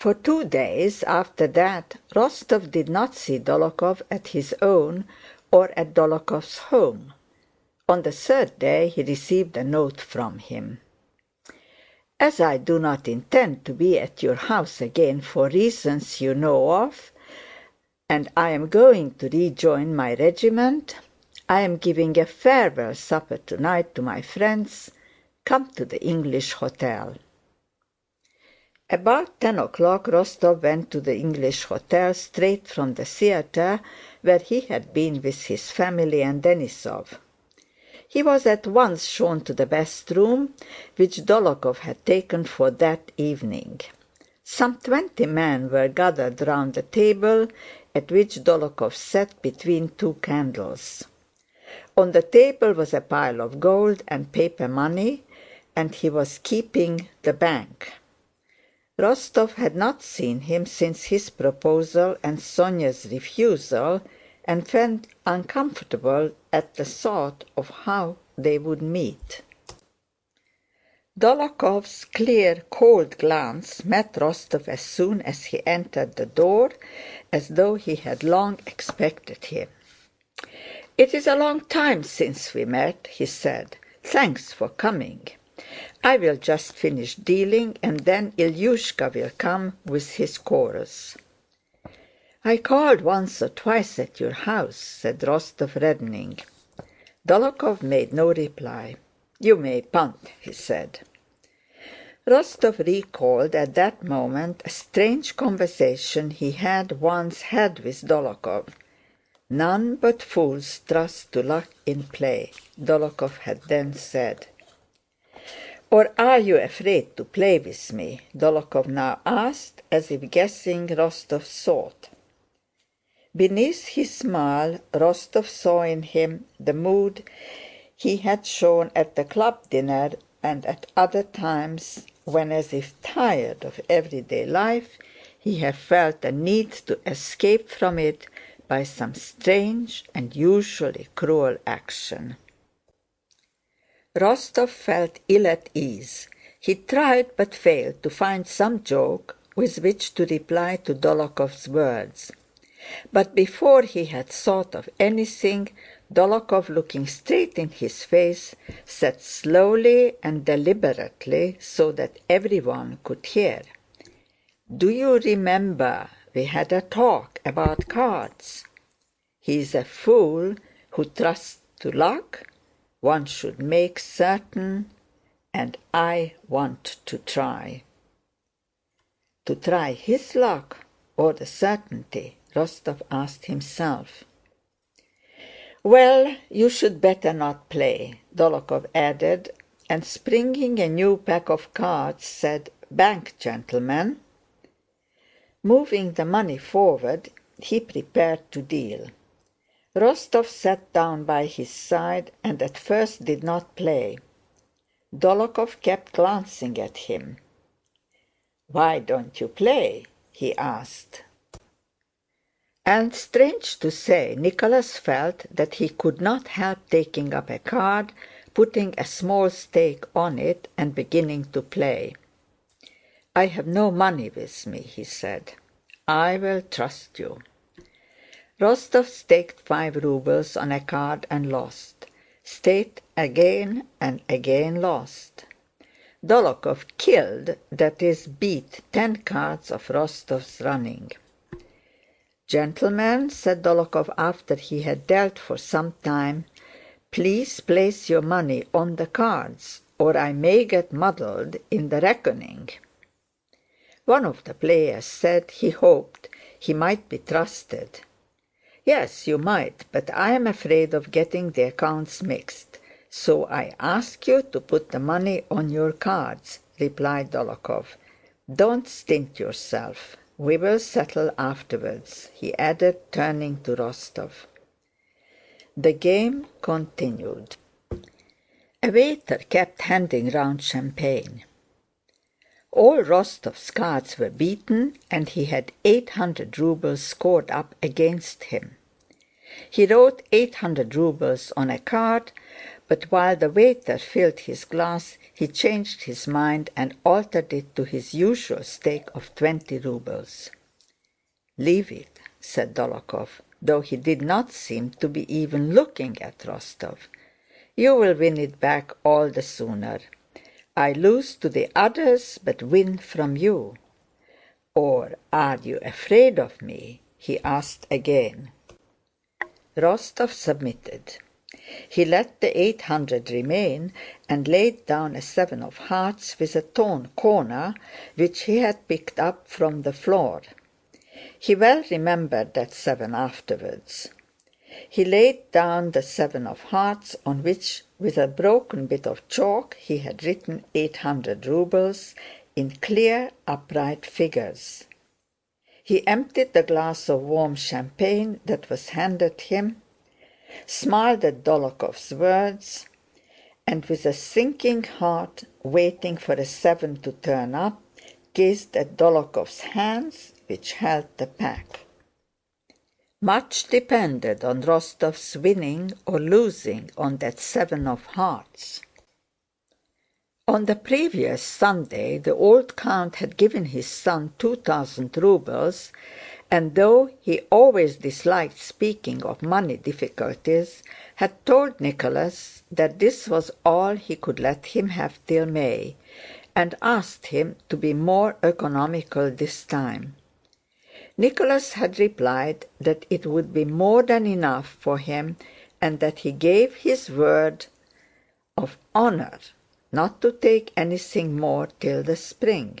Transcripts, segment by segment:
For two days after that, Rostov did not see Dólokhov at his own or at Dólokhov's home. On the third day he received a note from him. As I do not intend to be at your house again for reasons you know of, and I am going to rejoin my regiment, I am giving a farewell supper tonight to my friends. Come to the English hotel. About ten o'clock Rostóv went to the English hotel straight from the theatre where he had been with his family and Denísov. He was at once shown to the best room, which Dólokhov had taken for that evening. Some twenty men were gathered round the table, at which Dólokhov sat between two candles. On the table was a pile of gold and paper money, and he was keeping the bank. Rostóv had not seen him since his proposal and Sónya's refusal, and felt uncomfortable at the thought of how they would meet. Dólokhov's clear, cold glance met Rostóv as soon as he entered the door, as though he had long expected him. "It is a long time since we met," he said. "Thanks for coming. I will just finish dealing and then Ilyúshka will come with his chorus." "I called once or twice at your house," said Rostóv, reddening. Dólokhov made no reply. "You may punt," he said. Rostóv recalled at that moment a strange conversation he had once had with Dólokhov. "None but fools trust to luck in play," Dólokhov had then said. "Or are you afraid to play with me?" Dólokhov now asked, as if guessing Rostóv's thought. Beneath his smile Rostóv saw in him the mood he had shown at the club dinner and at other times when, as if tired of everyday life, he had felt a need to escape from it by some strange and usually cruel action. Rostóv felt ill at ease. He tried but failed to find some joke with which to reply to Dólokhov's words. But before he had thought of anything, Dólokhov, looking straight in his face, said slowly and deliberately so that everyone could hear: "Do you remember we had a talk about cards? He's a fool who trusts to luck. One should make certain, and I want to try." To try his luck or the certainty? Rostóv asked himself. "Well, you should better not play," Dólokhov added, and springing a new pack of cards said, "Bank, gentlemen." Moving the money forward, he prepared to deal. Rostóv sat down by his side and at first did not play. Dólokhov kept glancing at him. "Why don't you play?" he asked. And strange to say, Nicholas felt that he could not help taking up a card, putting a small stake on it, and beginning to play. "I have no money with me," he said. "I will trust you." Rostóv staked five rubles on a card and lost, staked again and again lost. Dólokhov "killed," that is beat, ten cards of Rostóv's running. "Gentlemen," said Dólokhov after he had dealt for some time, "please place your money on the cards, or I may get muddled in the reckoning." One of the players said he hoped he might be trusted. "Yes, you might, but I am afraid of getting the accounts mixed, so I ask you to put the money on your cards," replied Dólokhov. "Don't stint yourself. We will settle afterwards," he added, turning to Rostóv. The game continued. A waiter kept handing round champagne. All Rostóv's cards were beaten and he had eight hundred rubles scored up against him. He wrote eight hundred rubles on a card, but while the waiter filled his glass he changed his mind and altered it to his usual stake of twenty rubles. "Leave it," said Dólokhov, though he did not seem to be even looking at Rostóv. "You will win it back all the sooner. I lose to the others but win from you. Or are you afraid of me?" he asked again. Rostóv submitted. He let the eight hundred remain and laid down a seven of hearts with a torn corner which he had picked up from the floor. He well remembered that seven afterwards. He laid down the seven of hearts on which with a broken bit of chalk he had written eight hundred rubles in clear upright figures. He emptied the glass of warm champagne that was handed him, smiled at Dólokhov's words, and with a sinking heart, waiting for a seven to turn up, gazed at Dólokhov's hands which held the pack. Much depended on Rostóv's winning or losing on that seven of hearts. On the previous Sunday the old count had given his son two thousand rubles, and though he always disliked speaking of money difficulties, had told Nicholas that this was all he could let him have till May, and asked him to be more economical this time. Nicholas had replied that it would be more than enough for him and that he gave his word of honor not to take anything more till the spring.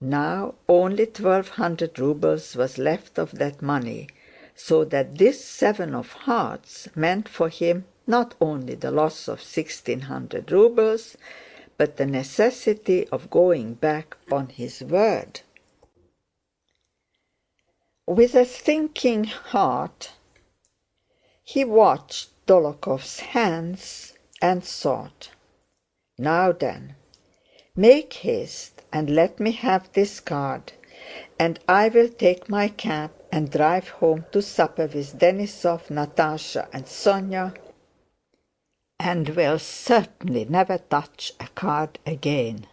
Now only twelve hundred rubles was left of that money, so that this seven of hearts meant for him not only the loss of sixteen hundred rubles, but the necessity of going back on his word. With a thinking heart he watched Dólokhov's hands and thought: "Now then, make haste and let me have this card, and I will take my cab and drive home to supper with Denísov, Natásha, and Sónya, and will certainly never touch a card again."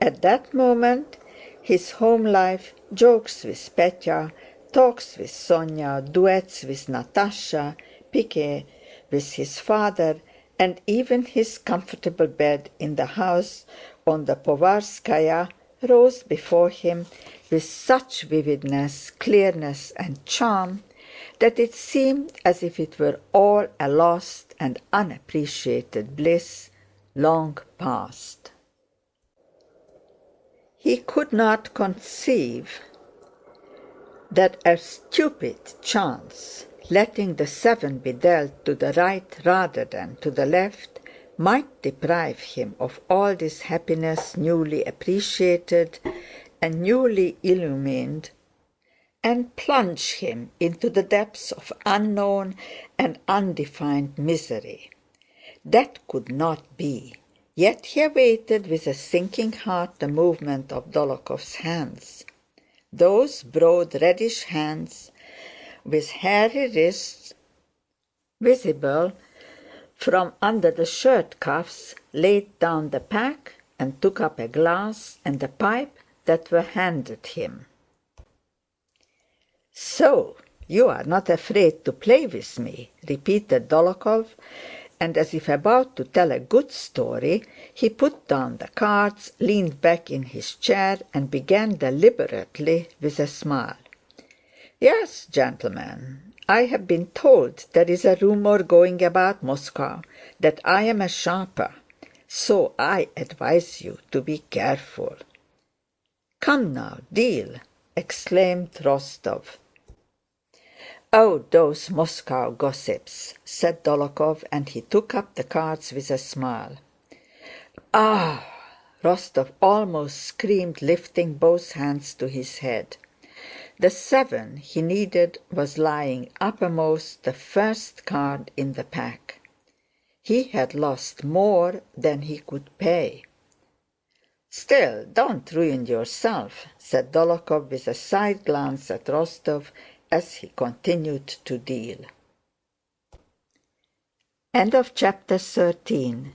At that moment his home life, jokes with Pétya, talks with Sónya, duets with Natásha, piquet with his father, and even his comfortable bed in the house on the Povarskáya rose before him with such vividness, clearness, and charm that it seemed as if it were all a lost and unappreciated bliss long past. He could not conceive that a stupid chance, letting the seven be dealt to the right rather than to the left, might deprive him of all this happiness newly appreciated and newly illumined, and plunge him into the depths of unknown and undefined misery. That could not be. Yet he awaited with a sinking heart the movement of Dólokhov's hands. Those broad reddish hands, with hairy wrists visible from under the shirt cuffs, laid down the pack and took up a glass and a pipe that were handed him. "So you are not afraid to play with me?" repeated Dólokhov, and as if about to tell a good story, he put down the cards, leaned back in his chair, and began deliberately with a smile: "Yes, gentlemen, I have been told there is a rumour going about Moscow that I am a sharper, so I advise you to be careful." "Come now, deal!" exclaimed Rostóv. "Oh, those Moscow gossips!" said Dólokhov, and he took up the cards with a smile. "Ah!" Rostóv almost screamed, lifting both hands to his head. The seven he needed was lying uppermost, the first card in the pack. He had lost more than he could pay. "Still, don't ruin yourself," said Dólokhov with a side glance at Rostóv as he continued to deal. Chapter XIII